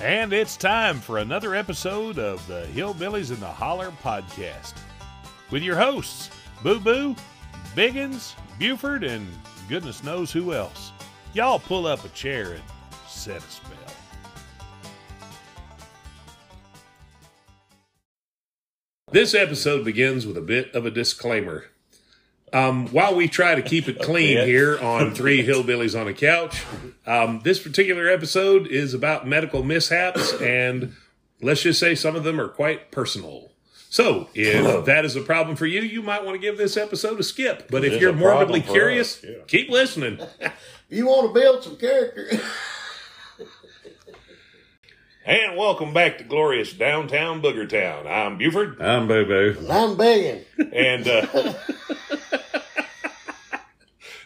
And it's time for another episode of the Hillbillies in the Holler podcast with your hosts, Boo Boo, Biggins, Buford, and goodness knows who else. Y'all pull up a chair and set a spell. This episode begins with a bit of a disclaimer. Um, while we try to keep it clean here on Three Hillbillies on a Couch, um, this particular episode is about medical mishaps, and let's just say some of them are quite personal. So, if that is a problem for you, you might want to give this episode a skip. But if you're morbidly curious, yeah. keep listening. You want to build some character? And welcome back to glorious downtown Boogertown. I'm Buford, I'm Boo Boo. I'm Biggins. and uh,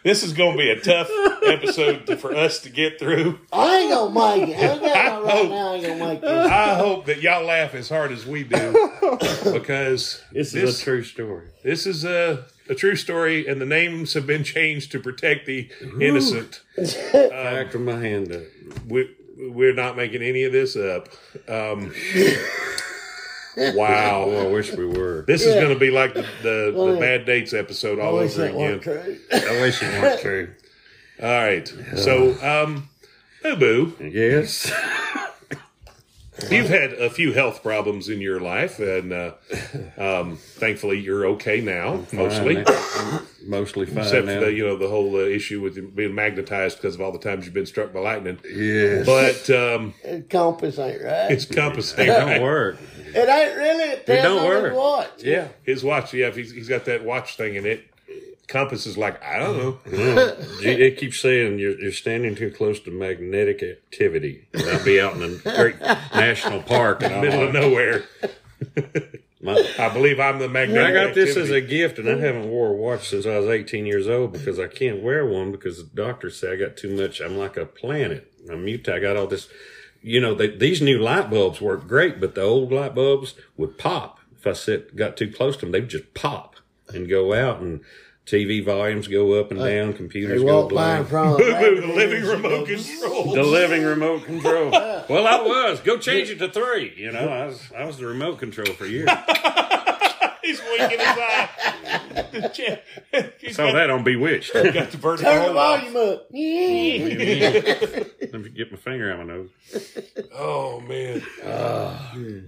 this is going to be a tough episode to- for us to get through. I ain't gonna make it. I got I right hope- now. I ain't gonna make this. I hope that y'all laugh as hard as we do because This, this is a true story. this is a, a true story, and the names have been changed to protect the innocent. Back to my hand up. We, we're not making any of this up. Um, wow. Oh, I wish we were. This is Yeah. going to be like the, the, the Well, bad dates episode all I over that weren't again. true. I wish it weren't true. All right. So, um, Boo Boo, Yes. you've had a few health problems in your life, and uh, um, thankfully you're okay now, mostly. Fine. I'm mostly fine Except now. for the, you know the whole uh, issue with being magnetized because of all the times you've been struck by lightning. yes. But um, The compass ain't right. it's compass. it don't work. It ain't really. It, tells don't on his work. Watch. Yeah. His watch, yeah, if he's, he's got that watch thing in it. Compass is like I don't know. Mm-hmm. Mm-hmm. It it keeps saying you're, you're standing too close to magnetic activity. And I'll be out in a great national park. in I'm Middle of nowhere. my, I believe I'm the magnetic. I got this as activity. a gift, and I haven't wore a watch since I was 18 years old because I can't wear one because the doctors say I got too much. I'm like a planet. I'm mute. I got all this. You know, they, these new light bulbs work great, but the old light bulbs would pop if I sit got too close to them. They'd just pop and go out, and TV volumes go up and down. They Computers go walk blank. Boo Boo, the living remote control. The living remote control. well, I was. Go change it to three. You know, I was I was the remote control for years. He's winking his eye. Uh, the cha- He's Saw got, that on Bewitched. got the vertical Turn the hold off. volume up. Let me get my finger out my nose. Oh man.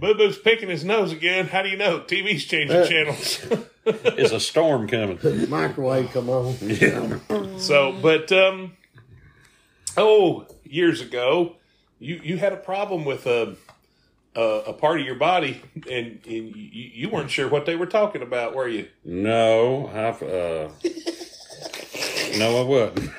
Boo Boo's picking his nose again. How do you know? TV's changing uh, channels. Is a storm coming? Microwave come on. Yeah. so, but um, oh, years ago, you you had a problem with a a, a part of your body, and, and you, you weren't sure what they were talking about, were you? No, I've uh No, I wasn't.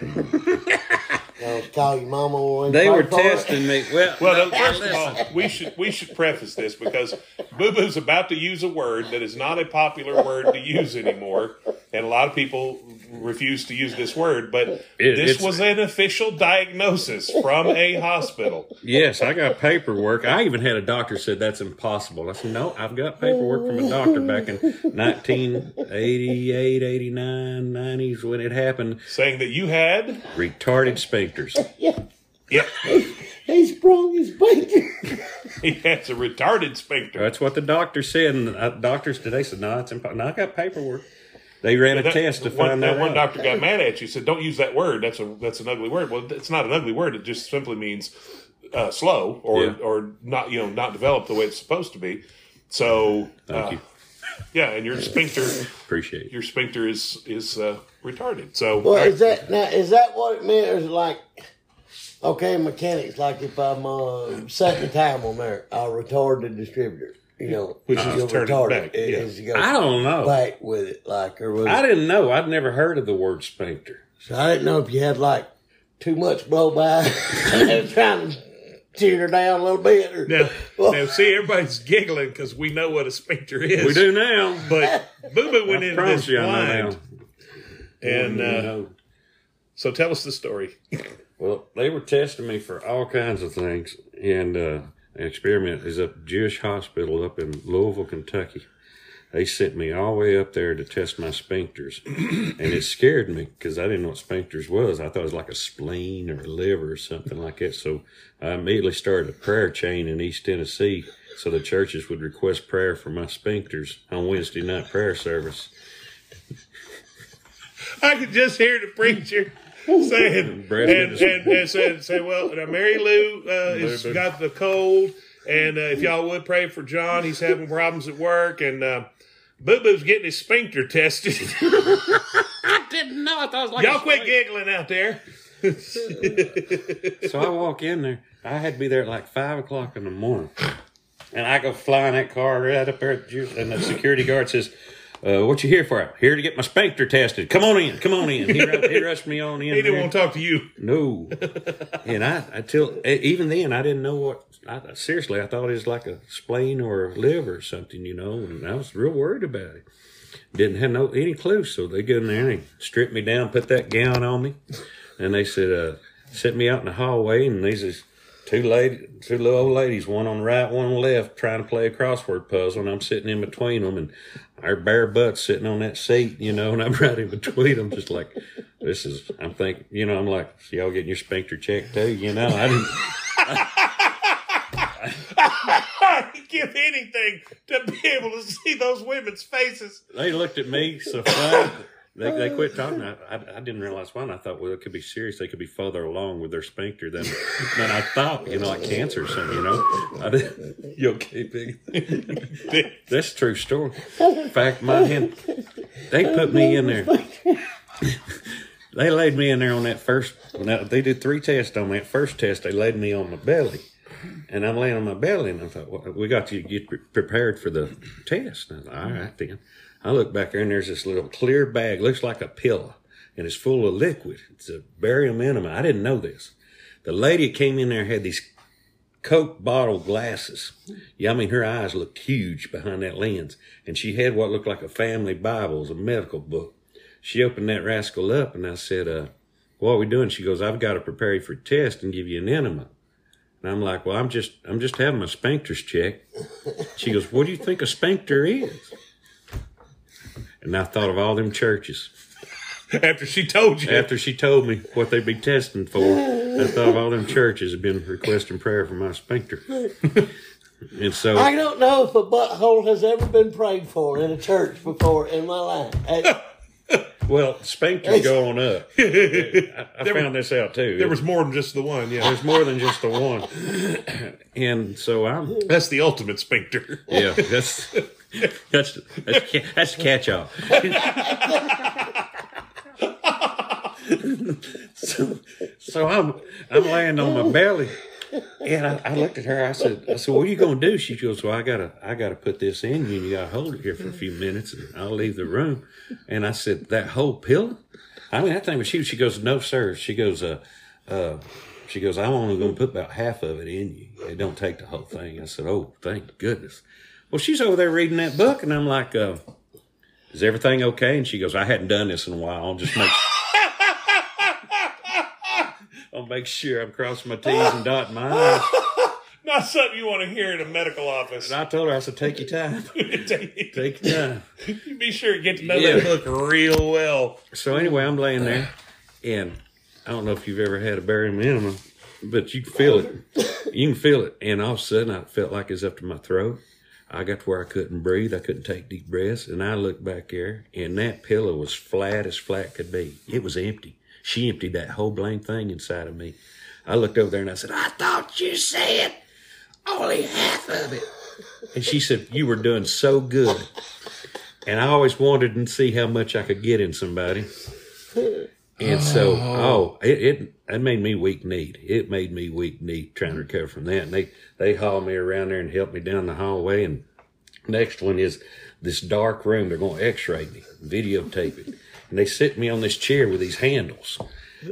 I'll call your mama when They were pray it. testing me. Well, Well, no, no, first of all, we should we should preface this because Boo Boo's about to use a word that is not a popular word to use anymore, and a lot of people refuse to use this word. But It- this was an official diagnosis from a hospital. Yes, I got paperwork. I even had a doctor said that's impossible. I said, no, I've got paperwork from a doctor back in 1988, 89, 90s when it happened. saying that you had Retarded sphincters. Yeah. yeah He sprung his finger. he has a retarded sphincter. That's what the doctor said. And uh, doctors today said, no, it's impossible. No, I got paperwork. They ran a That- test to one, find that that one out. doctor got mad at you. Said, "Don't use that word. That's a that's an ugly word." Well, it's not an ugly word. It just simply means uh, slow or Yeah. or not you know not developed the way it's supposed to be. So Thank uh, you. Yeah, and your sphincter Appreciate your sphincter is is uh, retarded. So Well, is that now? Is that what it meant? Or is it like, okay, mechanics? Like if I'm uh, setting time on there, I'll retard the distributor. You know, Which is you'll turn it retard back, It, yeah. as you I don't know. back with it, like or was I didn't know. I'd never heard of the word sphincter. so I didn't know if you had like too much blow by, and trying to tear her down a little bit. Or, now, Well- now see everybody's giggling because we know what a sphincter is. We do now. But Boo Boo went I into promise this you I know blind, now. and uh, so tell us the story. Well, they were testing me for all kinds of things, and uh, an experiment is up Jewish Hospital up in Louisville, Kentucky. they sent me all the way up there to test my sphincters, and it scared me because I didn't know what sphincters was. I thought it was like a spleen or a liver or something like that. So I immediately started a prayer chain in East Tennessee, so the churches would request prayer for my sphincters on Wednesday night prayer service. I could just hear the preacher saying, and, Brad and, Pitt and, is- say, say, well, now Mary Lou uh, has Lou- got the cold, and uh, if y'all would pray for John, he's having problems at work, and uh, Boo Boo's getting his sphincter tested. I didn't know. I thought it was like y'all quit giggling out there. So I walk in there. I had to be there at like five o'clock in the morning, and I go flying that car right up there, at juice, and the security guard says. Uh, what you here for? Here to get my sphincter tested. Come on in. Come on in. He, ru- he rushed me on in. He didn't there. want to talk to you. No. and I, I till even then I didn't know what. I, seriously, I thought it was like a spleen or a liver or something, you know. And I was real worried about it. Didn't have no any clue. So they get in there and they stripped me down, put that gown on me, and they said, uh, set me out in the hallway, and these is two lady, two little old ladies, one on the right, one on the left, trying to play a crossword puzzle, and I'm sitting in between them, and our bare butts sitting on that seat, you know, and I'm right in between them, just like this is. I'm thinking, you know, I'm like, so y'all getting your sphincter checked too, you know? I didn't. I'd give anything to be able to see those women's faces. They looked at me so funny. They, they quit uh. talking. I, I, I didn't realize why. And I thought, well, it could be serious. They could be further along with their sphincter than, than I thought, you know, like cancer or something, you know. I did, you okay, Big? That's a true story. In fact, my hand, they put me in there. They laid me in there on that first, now, they did three tests on that first test. They laid me on my belly. And I'm laying on my belly, and I thought, well, we got you to get pre- prepared for the test. And I thought, all right, then. I look back there, and there's this little clear bag, looks like a pillow, and it's full of liquid. It's a barium enema. I didn't know this. The lady came in there had these Coke bottle glasses. Yeah, I mean, her eyes looked huge behind that lens, and she had what looked like a family Bible, a medical book. She opened that rascal up, and I said, uh, "What are we doing?" She goes, "I've got to prepare you for a test and give you an enema." And I'm like, "Well, I'm just, I'm just having my sphincters checked." She goes, "What do you think a sphincter is?" And I thought of all them churches. After she told you. After she told me what they'd be testing for, I thought of all them churches had been requesting prayer for my sphincter. And so I don't know if a butthole has ever been prayed for in a church before in my life. Hey, Well, sphincter go on up. I, I There found this out too. there was more than just the one, yeah. There's more than just the one. And so I'm, That's the ultimate sphincter. yeah, that's that's that's, that's catch all. so, so I'm I'm laying on my belly, and I, I looked at her. I said, I said, what are you gonna do? She goes, well, I gotta I gotta put this in you, and you gotta hold it here for a few minutes, and I'll leave the room. And I said, that whole pill? I mean, that thing was huge. She goes, no, sir. She goes, uh, uh, she goes, I'm only going to put about half of it in you. It don't take the whole thing. I said, oh, thank goodness. Well, she's over there reading that book, and I'm like, uh, is everything okay? And she goes, I hadn't done this in a while. I'll just make I'll make sure I'm crossing my T's and dotting my I's. Not something you want to hear in a medical office. And I told her, I said, take your time. Take your time. You Be sure to get to know Yeah. that book real well. So anyway, I'm laying there, and I don't know if you've ever had a barium enema, but you can feel it. You can feel it, and all of a sudden, I felt like it was up to my throat. I got to where I couldn't breathe. I couldn't take deep breaths, and I looked back there, and that pillow was flat as flat could be. It was empty. She emptied that whole blame thing inside of me. I looked over there and I said, "I thought you said only half of it." And she said, "You were doing so good." And I always wanted to see how much I could get in somebody. And so, oh. oh, it, it it made me weak kneed. It made me weak kneed trying to recover from that. And they they hauled me around there and helped me down the hallway. And next one is this dark room. They're going to X-ray me, videotape it, and they sit me on this chair with these handles.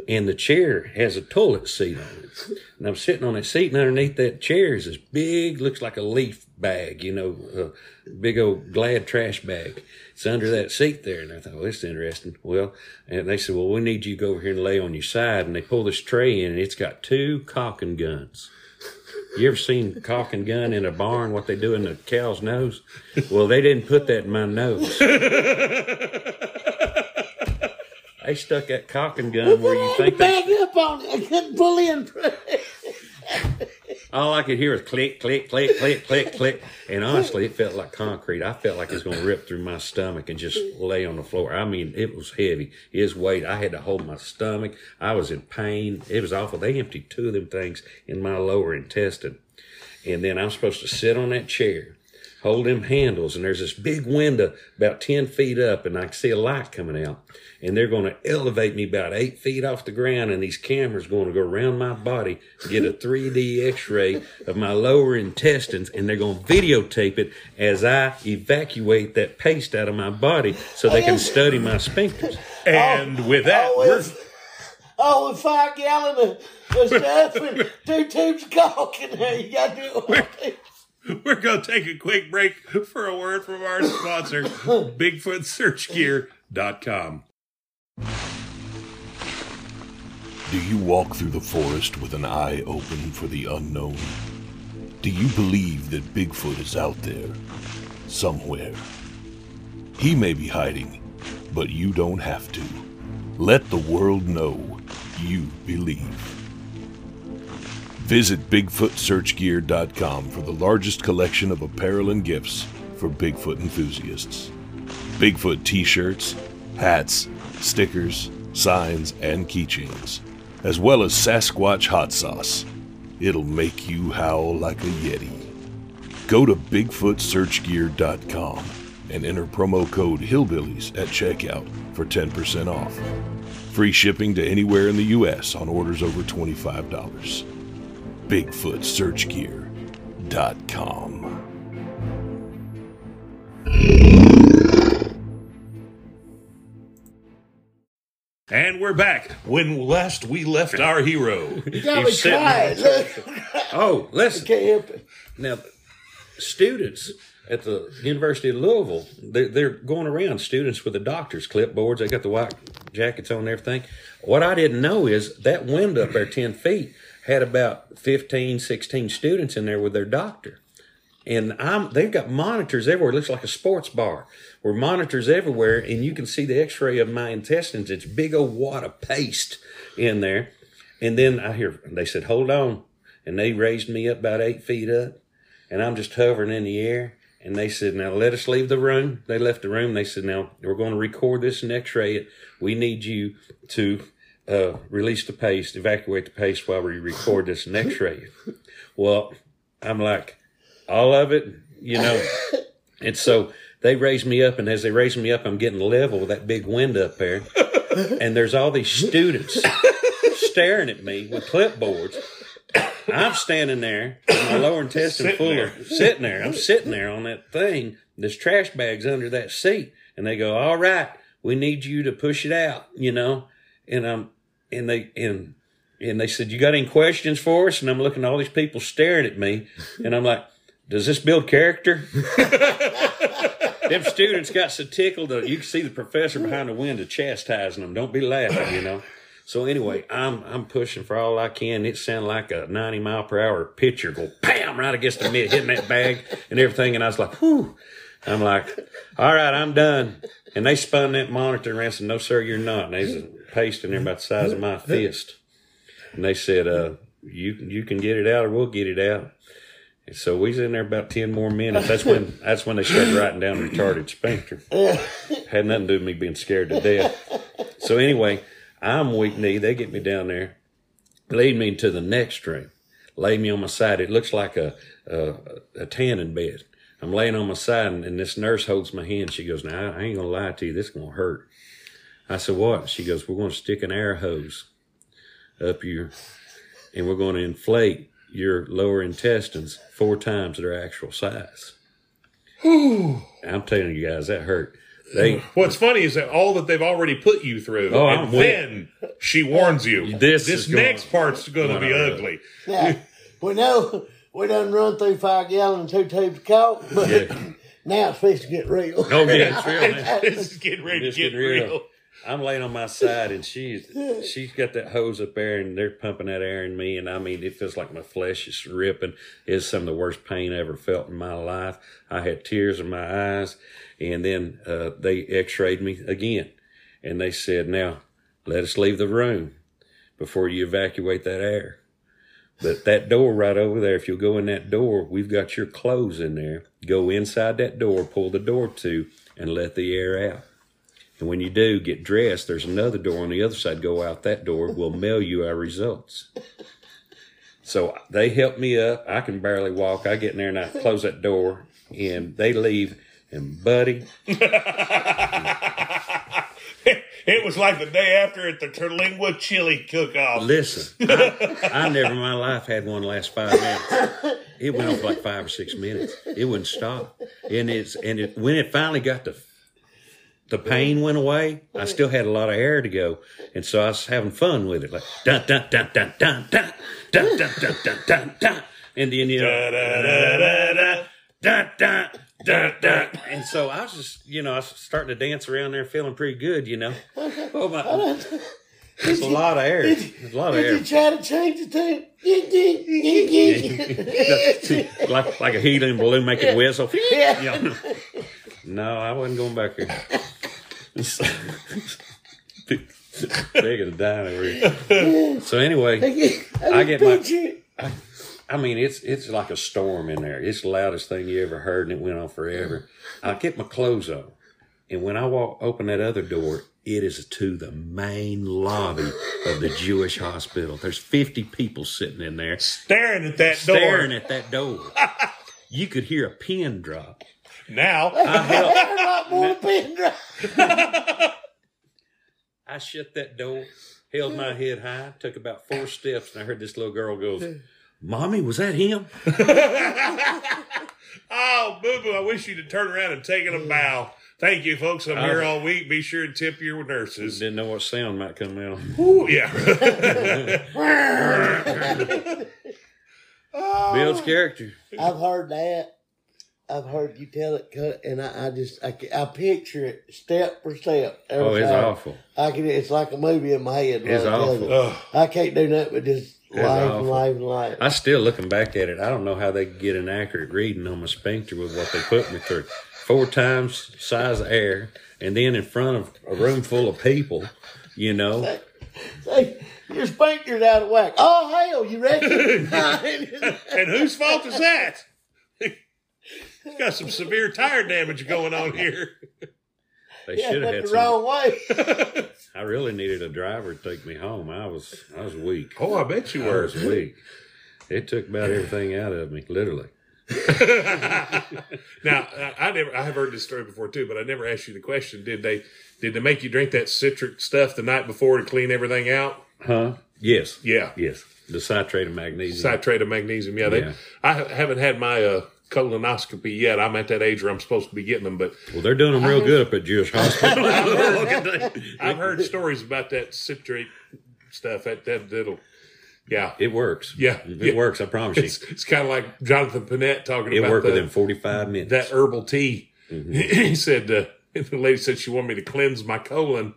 And the chair has a toilet seat on it. And I'm sitting on that seat, and underneath that chair is this big, looks like a leaf bag, you know, a big old glad trash bag. It's under that seat there. And I thought, well, this is interesting. Well, and they said, well, we need you to go over here and lay on your side. And they pull this tray in, and it's got two caulking guns. You ever seen and gun in a barn? What they do in the cow's nose? Well, they didn't put that in my nose. They stuck that caulking gun where you think back they. up on it. I couldn't pull in. All I could hear was click, click, click, click, click, click. And honestly, it felt like concrete. I felt like it was going to rip through my stomach and just lay on the floor. I mean, it was heavy. His weight, I had to hold my stomach. I was in pain. It was awful. They emptied two of them things in my lower intestine. And then I'm supposed to sit on that chair, hold them handles, and there's this big window about 10 feet up, and I can see a light coming out. And they're going to elevate me about eight feet off the ground, and these cameras going to go around my body, get a 3D x-ray of my lower intestines, and they're going to videotape it as I evacuate that paste out of my body so they can study my sphincters. And oh, with that, oh, we're, with, oh, with five gallon of, of stuff and two tubes of coke in there. You got to do it. we're going to take a quick break for a word from our sponsor, BigfootSearchGear.com. Do you walk through the forest with an eye open for the unknown? Do you believe that Bigfoot is out there, somewhere? He may be hiding, but you don't have to. Let the world know you believe. Visit BigfootSearchGear.com for the largest collection of apparel and gifts for Bigfoot enthusiasts. Bigfoot t shirts, hats, stickers, signs, and keychains, as well as Sasquatch hot sauce. It'll make you howl like a Yeti. Go to BigfootSearchGear.com and enter promo code Hillbillies at checkout for 10% off. Free shipping to anywhere in the U.S. on orders over $25. BigfootSearchGear.com. And we're back. When last we left our hero. You got me He's sitting crying. there. Look, Oh, listen. can't help it. Now, students at the University of Louisville, they're, they're going around, students with the doctor's clipboards. They got the white jackets on and everything. What I didn't know is that window up there 10 feet had about 15, 16 students in there with their doctor. And I'm, they've got monitors everywhere. It looks like a sports bar. Where monitors everywhere, and you can see the X-ray of my intestines. It's big old wad of paste in there. And then I hear they said, "Hold on," and they raised me up about eight feet up, and I'm just hovering in the air. And they said, "Now let us leave the room." They left the room. They said, "Now we're going to record this and X-ray it. We need you to uh, release the paste, evacuate the paste while we record this and X-ray. Well, I'm like, all of it, you know. and so they raise me up, and as they raise me up, I'm getting level with that big wind up there. and there's all these students staring at me with clipboards. I'm standing there, my lower intestine Sitting full there. of sitting there. I'm sitting there on that thing. This trash bags under that seat, and they go, "All right, we need you to push it out," you know. And I'm and they and and they said, "You got any questions for us?" And I'm looking at all these people staring at me, and I'm like, "Does this build character?" Them students got so tickled that you can see the professor behind the window chastising them. Don't be laughing, you know. So anyway, I'm I'm pushing for all I can. It sounded like a 90 mile per hour pitcher go bam right against the mid, hitting that bag and everything. And I was like, whew. I'm like, all right, I'm done. And they spun that monitor around and said, no, sir, you're not. And there's a paste in there about the size of my fist. And they said, uh, you you can get it out or we'll get it out. And so we was in there about ten more minutes. That's when that's when they started writing down retarded sphincter. Had nothing to do with me being scared to death. So anyway, I'm weak knee. They get me down there, lead me to the next room, lay me on my side. It looks like a a, a tanning bed. I'm laying on my side, and, and this nurse holds my hand. She goes, "Now I ain't gonna lie to you. This is gonna hurt." I said, "What?" She goes, "We're gonna stick an air hose up your, and we're gonna inflate." your lower intestines four times their actual size. I'm telling you guys, that hurt. They What's funny is that all that they've already put you through, Oh, and I'm with- then she warns you. This this is going- next part's going to be going on. ugly. Now, we know we done run through five gallons, two tubes of coke, but Yeah. now it's supposed to get real. oh yeah, it's real. man. this is getting ready It's to get getting real. real. I'm laying on my side, and she's she's got that hose up there, and they're pumping that air in me, and I mean, it feels like my flesh is ripping. It's some of the worst pain I ever felt in my life. I had tears in my eyes, and then uh, they X-rayed me again, and they said, "Now, let us leave the room before you evacuate that air." But that door right over there, if you'll go in that door, we've got your clothes in there. Go inside that door, pull the door to, and let the air out. And when you do, get dressed. There's another door on the other side. Go out that door. We'll mail you our results. So they help me up. I can barely walk. I get in there and I close that door, and they leave. And buddy, It was like the day after at the Terlingua chili cook-off. listen, I, I never in my life had one last five minutes. It went on for like five or six minutes. It wouldn't stop, and it's and it, when it finally got the the pain went away, I still had a lot of air to go, and so I was having fun with it, like dun dun dun dun dun dun dun dun dun dun dun dun, and then you know Da-da-da-da-da. dun dun dun dun, and so I was just you know I was starting to dance around there, feeling pretty good, you know. Oh my, it's a lot of air, it's a lot of air. Did you try to change the tune? Like like a helium balloon making whistle. Yeah. No, I wasn't going back there. Big as a dime over here. So anyway, I get my- picture. I mean it's it's like a storm in there. It's the loudest thing you ever heard, and it went on forever. I get my clothes on, and when I walk open that other door, it is to the main lobby of the Jewish hospital. There's 50 people sitting in there Staring at that door. staring at that door. You could hear a pin drop. Now, I held, Better not more pin drop. I shut that door, held my head high, took about four steps, and I heard this little girl goes, "Mommy, was that him?" oh, boo boo, I wish you'd have turned around and taken a bow. Thank you, folks. I'm here all week. Be sure to tip your nurses. Didn't know what sound might come out. Ooh, yeah. Builds character. I've heard that. I've heard you tell it cut, and I, I just I, I picture it step for step. every Oh, it's time. awful. I can. It's like a movie in my head. It's I awful. it. I can't do nothing but just It's laugh and awful. laugh and laugh. I still looking back at it. I don't know how they get an accurate reading on my sphincter with what they put me through. Four times size of air, and then in front of a room full of people. You know, Say, your sphincter's out of whack. Oh hell, you reckon? and whose fault is that? Got some severe tire damage going on here. they yeah, should have had the some. wrong way. I really needed a driver to take me home. I was I was weak. Oh, I bet you I were. was weak. It took about everything out of me, literally. now, I, I never, I have heard this story before too, but I never asked you the question. Did they, did they make you drink that citric stuff the night before to clean everything out? Huh? Yes. Yeah. Yes. The citrate of magnesium. Citrate of magnesium. Yeah. They, Yeah. I haven't had my, uh, colonoscopy yet. I'm at that age where I'm supposed to be getting them, but well, they're doing them real good up at Jewish Hospital. I've heard stories about that citrate stuff. That, that, that'll, yeah. it works. Yeah. It Yeah. works, I promise you. It's, it's kind of like Jonathan Panette talking It about worked the, within 45 minutes. that herbal tea. Mm-hmm. he said, uh, the lady said she wanted me to cleanse my colon.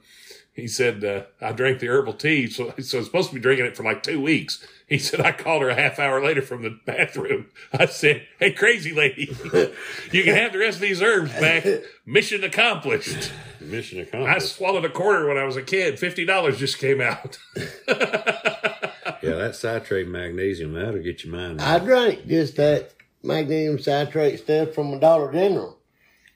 He said, uh, I drank the herbal tea. So, so I was supposed to be drinking it for like two weeks. He said, I called her a half hour later from the bathroom. I said, Hey, crazy lady, you can have the rest of these herbs back. Mission accomplished. Mission accomplished. I swallowed a quarter when I was a kid. $50 just came out. yeah, that citrate magnesium, that'll get your mind I right. drank just that magnesium citrate stuff from a Dollar General.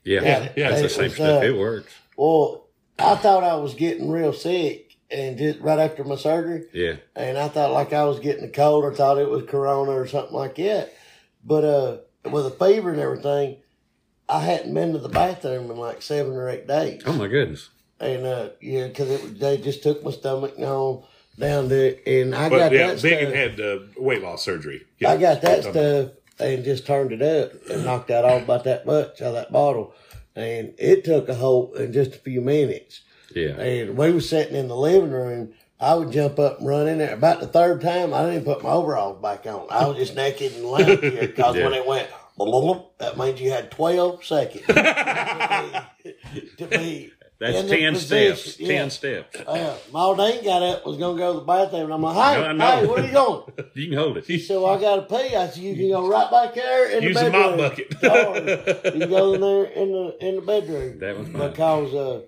Yeah, Yeah, yeah, it's the same stuff. uh, it works. Well, I thought I was getting real sick, and just right after my surgery, Yeah. and I thought like I was getting a cold, or thought it was corona or something like that. But uh, with a fever and everything, I hadn't been to the bathroom in like seven or eight days. Oh, my goodness. And uh, yeah, because it they just took my stomach and all down to, and I But got yeah, that stuff. Had uh, weight loss surgery. Yeah. I got that stuff and just turned it up and knocked out all about that much out of that bottle. And it took a whole in just a few minutes. Yeah. And we were sitting in the living room. I would jump up and run in there. About the third time, I didn't put my overalls back on. I was just naked and limp here because when it went, that means you had 12 seconds to be, That's 10 steps. yeah. 10 steps. Uh, Maudine got up, was gonna go to the bathroom, and I'm like, No, "Hey, know. hey, where are you going?" You can hold it. She said, well, I got to pee. I said, you can go right back there in Use the bedroom. mop bucket. you go in there in the in the bedroom. That was fine. because, uh,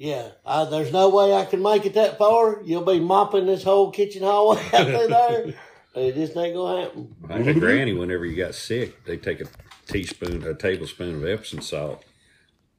yeah, I, there's no way I can make it that far. You'll be mopping this whole kitchen hallway out through there. It just ain't gonna happen. I had granny, whenever you got sick, they take a teaspoon, a tablespoon of Epsom salt.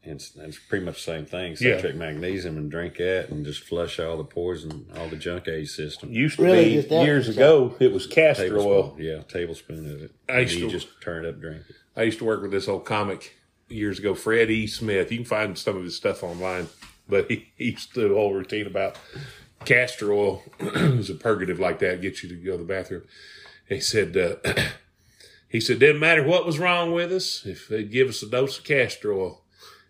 And it's, it's pretty much the same thing. Yeah. Citric magnesium and drink that and just flush all the poison, all the junk out of your system. Used to Really, be just years ago. It was castor tablespoon. oil. Yeah, tablespoon of it. I and used you to- just turn it up, and drink it. I used to work with this old comic years ago, Fred E. Smith. You can find some of his stuff online, but he, he used to do a whole routine about castor oil. it was a purgative like that, get you to go to the bathroom. He said, uh, he said, didn't matter what was wrong with us, if they'd give us a dose of castor oil.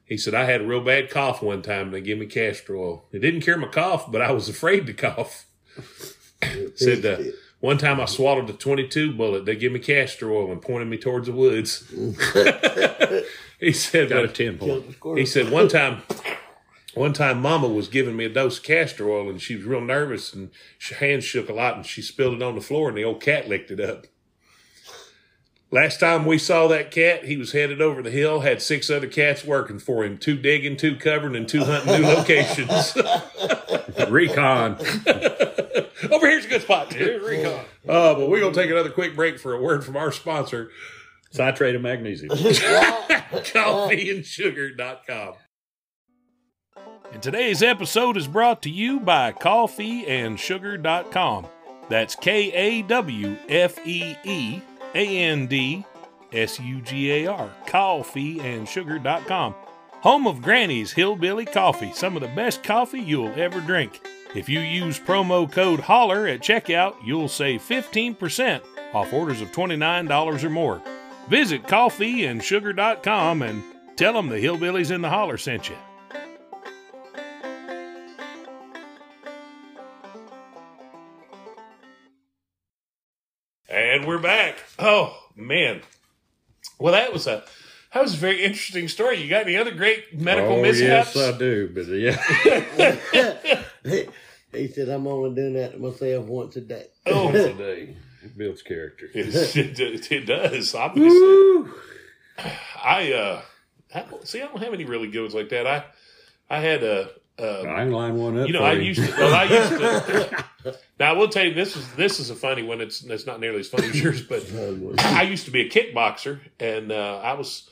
He said, I had a real bad cough one time and they gave me castor oil. It didn't cure my cough, but I was afraid to cough. said, uh, one time I swallowed a 22 bullet. They gave me castor oil and pointed me towards the woods. he said, Got a 10 point. he said one time, one time Mama was giving me a dose of castor oil and she was real nervous and her hands shook a lot and she spilled it on the floor and the old cat licked it up. Last time we saw that cat, he was headed over the hill, had six other cats working for him, two digging, two covering, and two hunting new locations. Recon. over here's a good spot. Here's Recon. Uh, but we're going to take another quick break for a word from our sponsor, Citrate of magnesium. kawfeeandsugar.com. And today's episode is brought to you by kawfeeandsugar.com. That's K A W F E E A N D S U G A R. Kawfeeandsugar.com. Home of Granny's Hillbilly Coffee, some of the best coffee you'll ever drink. If you use promo code HOLLER at checkout, you'll save 15% off orders of $29 or more. Visit kawfeeandsugar.com and tell them the Hillbillies in the Holler sent you. And we're back. Oh man. Well, that was a that was a very interesting story. You got any other great medical oh, mishaps? yes, I do. But yeah. he said, I'm only doing that to myself once a day. oh, Today. It builds character. it, it, it does. Obviously, I uh, I, see. I don't have any really good ones like that. I I had a. Uh, I can line one up. You know, I you. used to. Well, I used to. now I will tell you, this is this is a funny one. It's it's not nearly as funny as yours, but I used to be a kickboxer, and uh, I was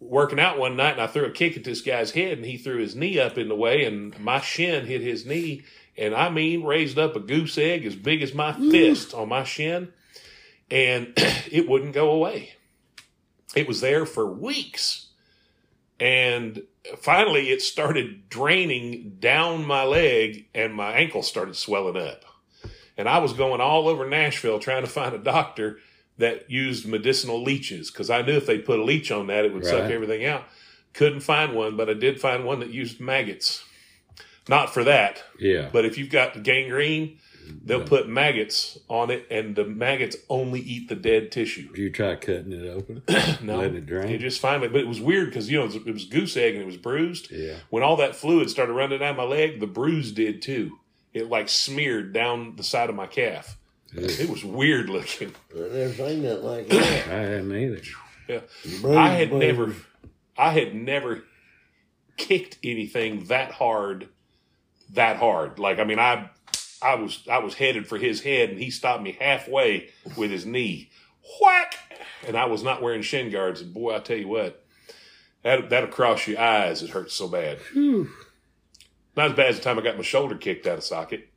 working out one night, and I threw a kick at this guy's head, and he threw his knee up in the way, and my shin hit his knee, and I mean raised up a goose egg as big as my fist on my shin, and it wouldn't go away. It was there for weeks, and finally it started draining down my leg and my ankle started swelling up. And I was going all over Nashville trying to find a doctor that used medicinal leeches because I knew if they put a leech on that, it would suck everything out. Couldn't find one, but I did find one that used maggots. Not for that, Yeah. but if you've got gangrene, they'll put maggots on it, and the maggots only eat the dead tissue. Do you try cutting it open? No, Letting it drain? It just finally, but it was weird because you know it was, it was goose egg and it was bruised. Yeah. When all that fluid started running down my leg, the bruise did too. It like smeared down the side of my calf. It was weird looking. I never seen that like that. I hadn't either. Yeah. Bruise, I had bruise. never, I had never kicked anything that hard, that hard. Like I mean, I, I was I was headed for his head, and he stopped me halfway with his knee, whack, and I was not wearing shin guards. And boy, I tell you what, that that'll cross your eyes. It hurts so bad. Not as bad as the time I got my shoulder kicked out of socket,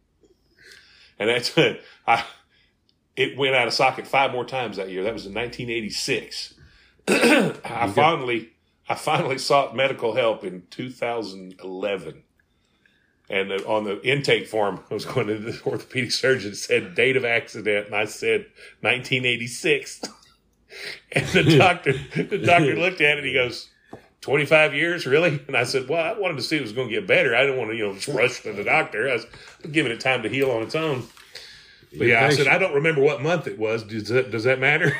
and that's I. It went out of socket five more times that year. That was in 1986. I finally, I finally sought medical help in 2011. And the, on the intake form, I was going to the orthopedic surgeon, said date of accident, and I said 1986. and the doctor, the doctor looked at it, and he goes, 25 years, really? And I said, well, I wanted to see if it was going to get better. I didn't want to, you know, just rush to the doctor. I was giving it time to heal on its own. But yeah, I said, I don't remember what month it was. Does that, does that matter?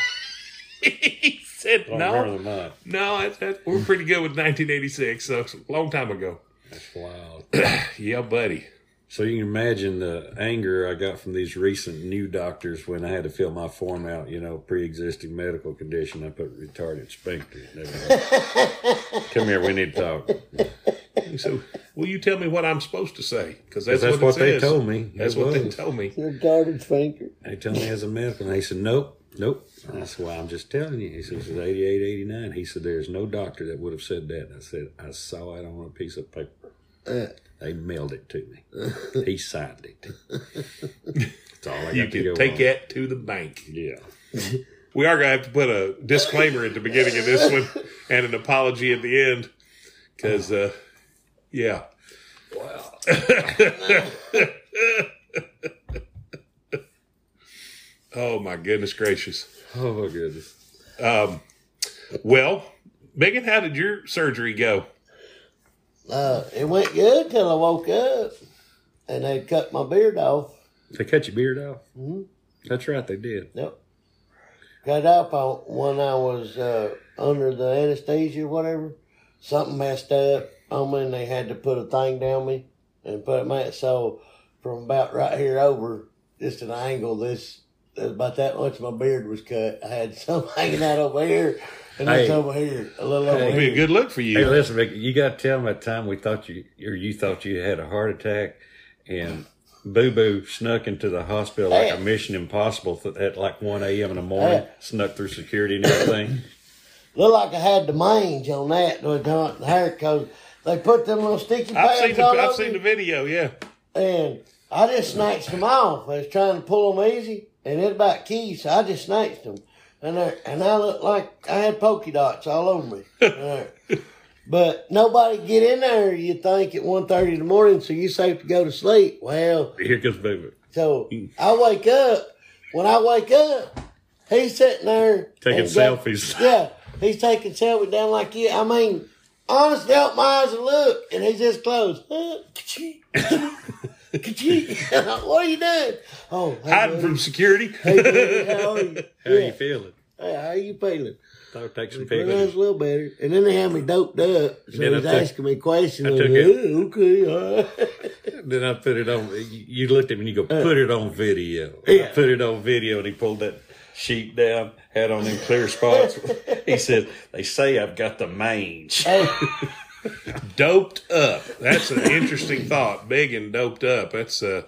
he said, no. remember the month. No, that's, that's, we're pretty good with 1986, so it's a long time ago. That's wild. Yeah, buddy. So you can imagine the anger I got from these recent new doctors when I had to fill my form out, you know, pre-existing medical condition. I put retarded sphincter. Come here, we need to talk. So, will you tell me what I'm supposed to say? Because that's, That's what, what they says. told me. That's It what they told me. Retarded sphincter. They told me as a medical, and they said, nope, nope. That's why I'm just telling you. He said, it's 88, 89. He said, there's no doctor that would have said that. And I said, I saw it on a piece of paper. Uh, They mailed it to me. he signed it. That's all I got You to can go take on. that to the bank. Yeah. We are going to have to put a disclaimer at the beginning of this one and an apology at the end. Because, uh, yeah. Wow. Oh, my goodness gracious. Oh, my goodness. Um, well, Megan, how did your surgery go? Uh, it went good till I woke up, and they cut my beard off. They cut your beard off? Mhm. That's right, they did. Yep. Cut off on when I was uh, under the anesthesia or whatever. Something messed up on me, and they had to put a thing down me and put it in. So from about right here over, just an angle, this about that much my beard was cut. I had some hanging out over here, and this Hey. over here, a little over It'd be a good look for you. Hey, listen, Vic, you got to tell them that time we thought you, or you thought you had a heart attack, and Boo Boo snuck into the hospital like a Mission Impossible th- at like 1 a.m. in the morning, Hey. snuck through security and everything. Looked like I had the mange on that with the hair because they put them little sticky I've pads seen the all I've seen the video. Yeah, And I just snatched them off. I was trying to pull them easy, and it about keys, so I just snatched them. And I, and I looked like I had polka dots all over me. But nobody get in there, you think, at 1.30 in the morning, so you safe to go to sleep. Well, Here comes Boo. so I wake up. When I wake up, he's sitting there. Taking got- selfies. Yeah, he's taking selfies down like you. I mean, honestly, out my eyes and look, and he's just closed. Ka-chee, ka-chee. what are you doing? Oh, hey, hiding buddy. from security. Hey, buddy, how are you? How yeah. you feeling? Hey, how you feeling? Thought take some pictures. a little better. And then they had me doped up, so I he's took- asking me questions. I took like, it. "Oh, okay, right. Then I put it on. You you looked at me and you go, put it on video. Uh, Yeah. I put it on video, and he pulled that sheet down, had on them clear spots. he said, "They say I've got the mange." Hey, doped up. That's an interesting thought. Big and doped up. That's uh,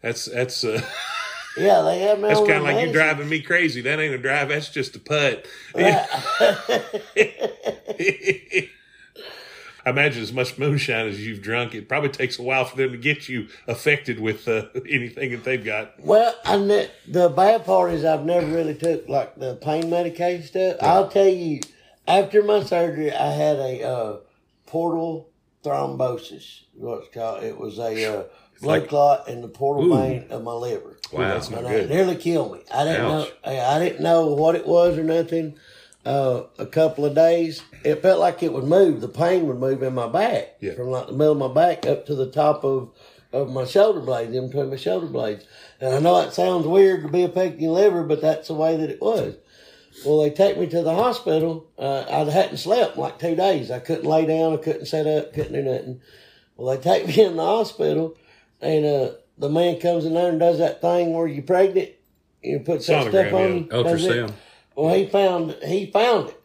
that's that's uh, yeah, they had me that's kind of like you medicine. driving me crazy. That ain't a drive. That's just a putt. I imagine as much moonshine as you've drunk, it probably takes a while for them to get you affected with uh, anything that they've got. Well, and the, the bad part is I've never really took like the pain medication stuff. I'll tell you, after my surgery, I had a uh, portal thrombosis. What's called? It was a uh, blood like- clot in the portal Ooh. vein of my liver. Wow, that's not good. It nearly killed me. I didn't Ouch. know. I I didn't know what it was or nothing. Uh, a couple of days, it felt like it would move. The pain would move in my back Yeah. from like the middle of my back up to the top of of my shoulder blades, in between my shoulder blades. And I know it sounds weird to be affecting your liver, but that's the way that it was. Well, they take me to the hospital. Uh, I hadn't slept in like two days. I couldn't lay down. I couldn't sit up. Couldn't do nothing. Well, they take me in the hospital, and uh, the man comes in there and does that thing where you're pregnant. You put that stuff on yeah. Ultrasound. Well, he found he found it,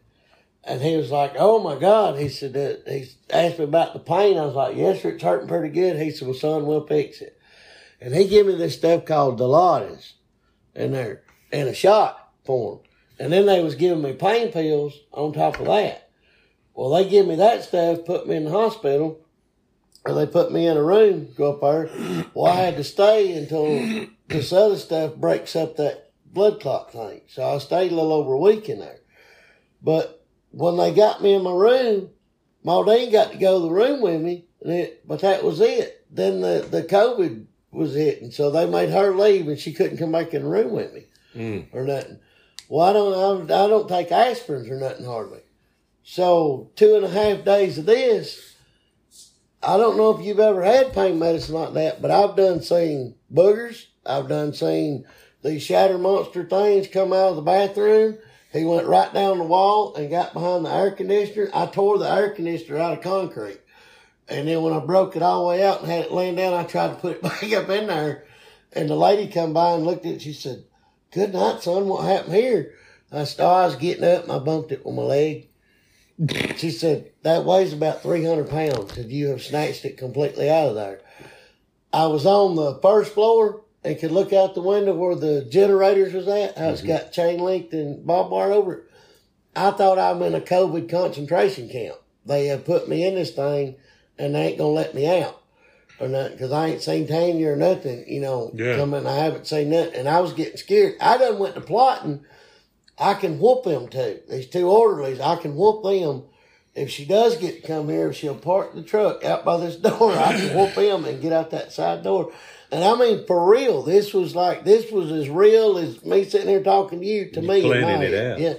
and he was like, "Oh my God!" He said that he asked me about the pain. I was like, "Yes, sir, it's hurting pretty good." He said, "Well, son, we'll fix it." And he gave me this stuff called Dilaudid in there in a shot form, and then they was giving me pain pills on top of that. Well, they give me that stuff, put me in the hospital, and they put me in a room, go up there. Well, I had to stay until this other stuff breaks up that blood clot thing. So I stayed a little over a week in there. But when they got me in my room, Maudine got to go to the room with me, and it, but that was it. Then the, the COVID was hitting, so they made her leave, and she couldn't come back in the room with me Mm. or nothing. Well, I don't, I, don't take aspirins or nothing hardly. So two and a half days of this, I don't know if you've ever had pain medicine like that, but I've done seen boogers. I've done seen these shatter monster things come out of the bathroom. He went right down the wall and got behind the air conditioner. I tore the air conditioner out of concrete. And then when I broke it all the way out and had it laying down, I tried to put it back up in there. And the lady come by and looked at it. She said, "Good night, son. What happened here?" I said, "Oh, I was getting up and I bumped it with my leg." she said, "That weighs about three hundred pounds. Could you have snatched it completely out of there?" I was on the first floor and could look out the window where the generators was at. How it's mm-hmm. got chain linked and barbed wire over it. I thought I'm in a COVID concentration camp. They have put me in this thing and they ain't gonna let me out or nothing because I ain't seen Tanya or nothing. You know, Yeah. coming. I haven't seen nothing, and I was getting scared. I done went to plotting. I can whoop them too. These two orderlies, I can whoop them. If she does get to come here, if she'll park the truck out by this door, I can whoop them and get out that side door. And I mean, for real, this was like, this was as real as me sitting here talking to you to You me. planning it out. Yeah.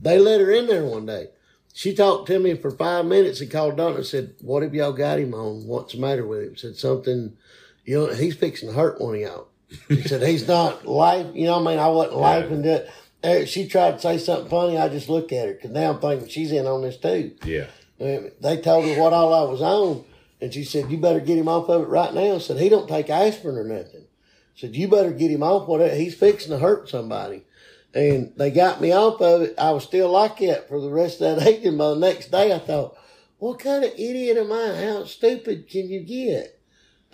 They let her in there one day. She talked to me for five minutes and called Donna and said, What have y'all got him on? What's the matter with him? Said something, you know, he's fixing to hurt one of y'all. She said, He's not life, you know what I mean? I wasn't laughing. To, uh, she tried to say something funny. I just looked at her because now I'm thinking she's in on this too. Yeah. Uh, They told her what all I was on, and she said, "You better get him off of it right now." Said he don't take aspirin or nothing. Said you better get him off whatever he's fixing to hurt somebody. And they got me off of it. I was still like that for the rest of that evening. By the next day, I thought, "What kind of idiot am I? How stupid can you get?"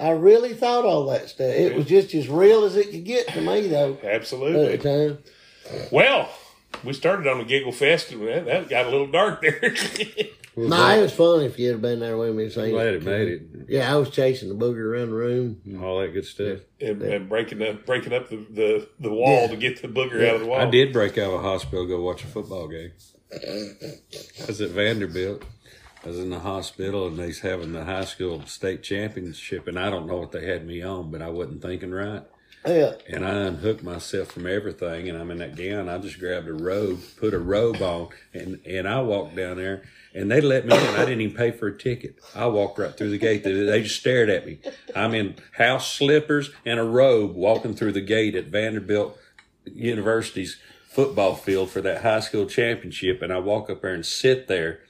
I really thought all that stuff. It was just as real as it could get to me, though. At the Absolutely. time, Well, we started on a giggle fest, and that got a little dark there. Was nah, it was fun if you'd have been there with me. Saying, glad it made it. Yeah, I was chasing the booger around the room. Mm-hmm. All that good stuff. and, and breaking up, breaking up the, the, the wall to get the booger out of the wall. I did break out of a hospital to go watch a football game. I was at Vanderbilt. I was in the hospital and they's having the high school state championship and I don't know what they had me on, but I wasn't thinking right. Yeah. And I unhooked myself from everything and I'm in that gown. I just grabbed a robe, put a robe on and, and I walked down there and they let me in. I didn't even pay for a ticket. I walked right through the gate. They they just stared at me. I'm in house slippers and a robe walking through the gate at Vanderbilt University's football field for that high school championship. And I walk up there and sit there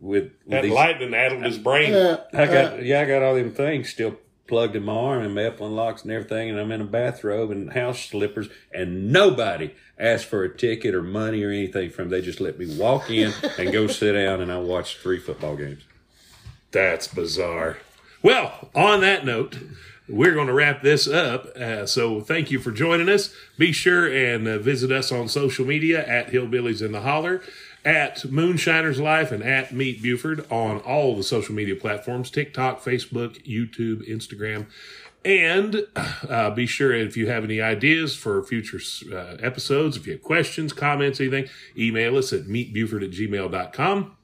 with, with that these lightning addled his brain. Uh, I got yeah, I got all them things still plugged in my arm and my Epplin locks and everything, and I'm in a bathrobe and house slippers, and nobody asked for a ticket or money or anything from. 'em. They just let me walk in and go sit down, and I watched three football games. That's bizarre. Well, on that note, we're going to wrap this up. Uh, so thank you for joining us. Be sure and uh, visit us on social media at Hillbillies in the Holler, at Moonshiners Life, and at Meet Buford on all the social media platforms TikTok, Facebook, YouTube, Instagram. And uh, be sure if you have any ideas for future uh, episodes, if you have questions, comments, anything, email us at meetbuford at gmail.com.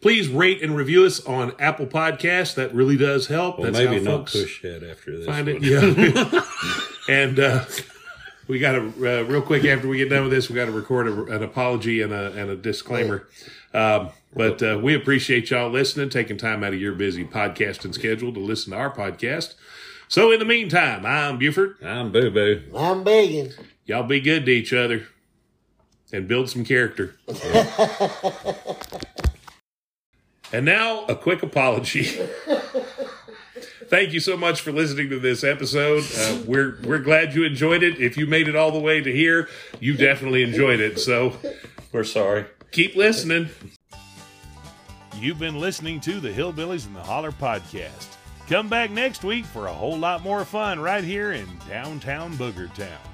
Please rate and review us on Apple Podcasts. That really does help. Well, That's maybe how not folks push that after this. find one. it. Yeah. and uh, we got to uh, real quick after we get done with this, we got to record a, an apology and a and a disclaimer. Um, but uh, we appreciate y'all listening, taking time out of your busy podcasting schedule to listen to our podcast. So in the meantime, I'm Buford. I'm boo boo. I'm Biggins. Y'all be good to each other and build some character. and now, a quick apology. Thank you so much for listening to this episode. Uh, we're we're glad you enjoyed it. If you made it all the way to here, you definitely enjoyed it. So We're sorry. keep listening. You've been listening to the Hillbillies in the Holler podcast. Come back next week for a whole lot more fun right here in downtown Boogertown.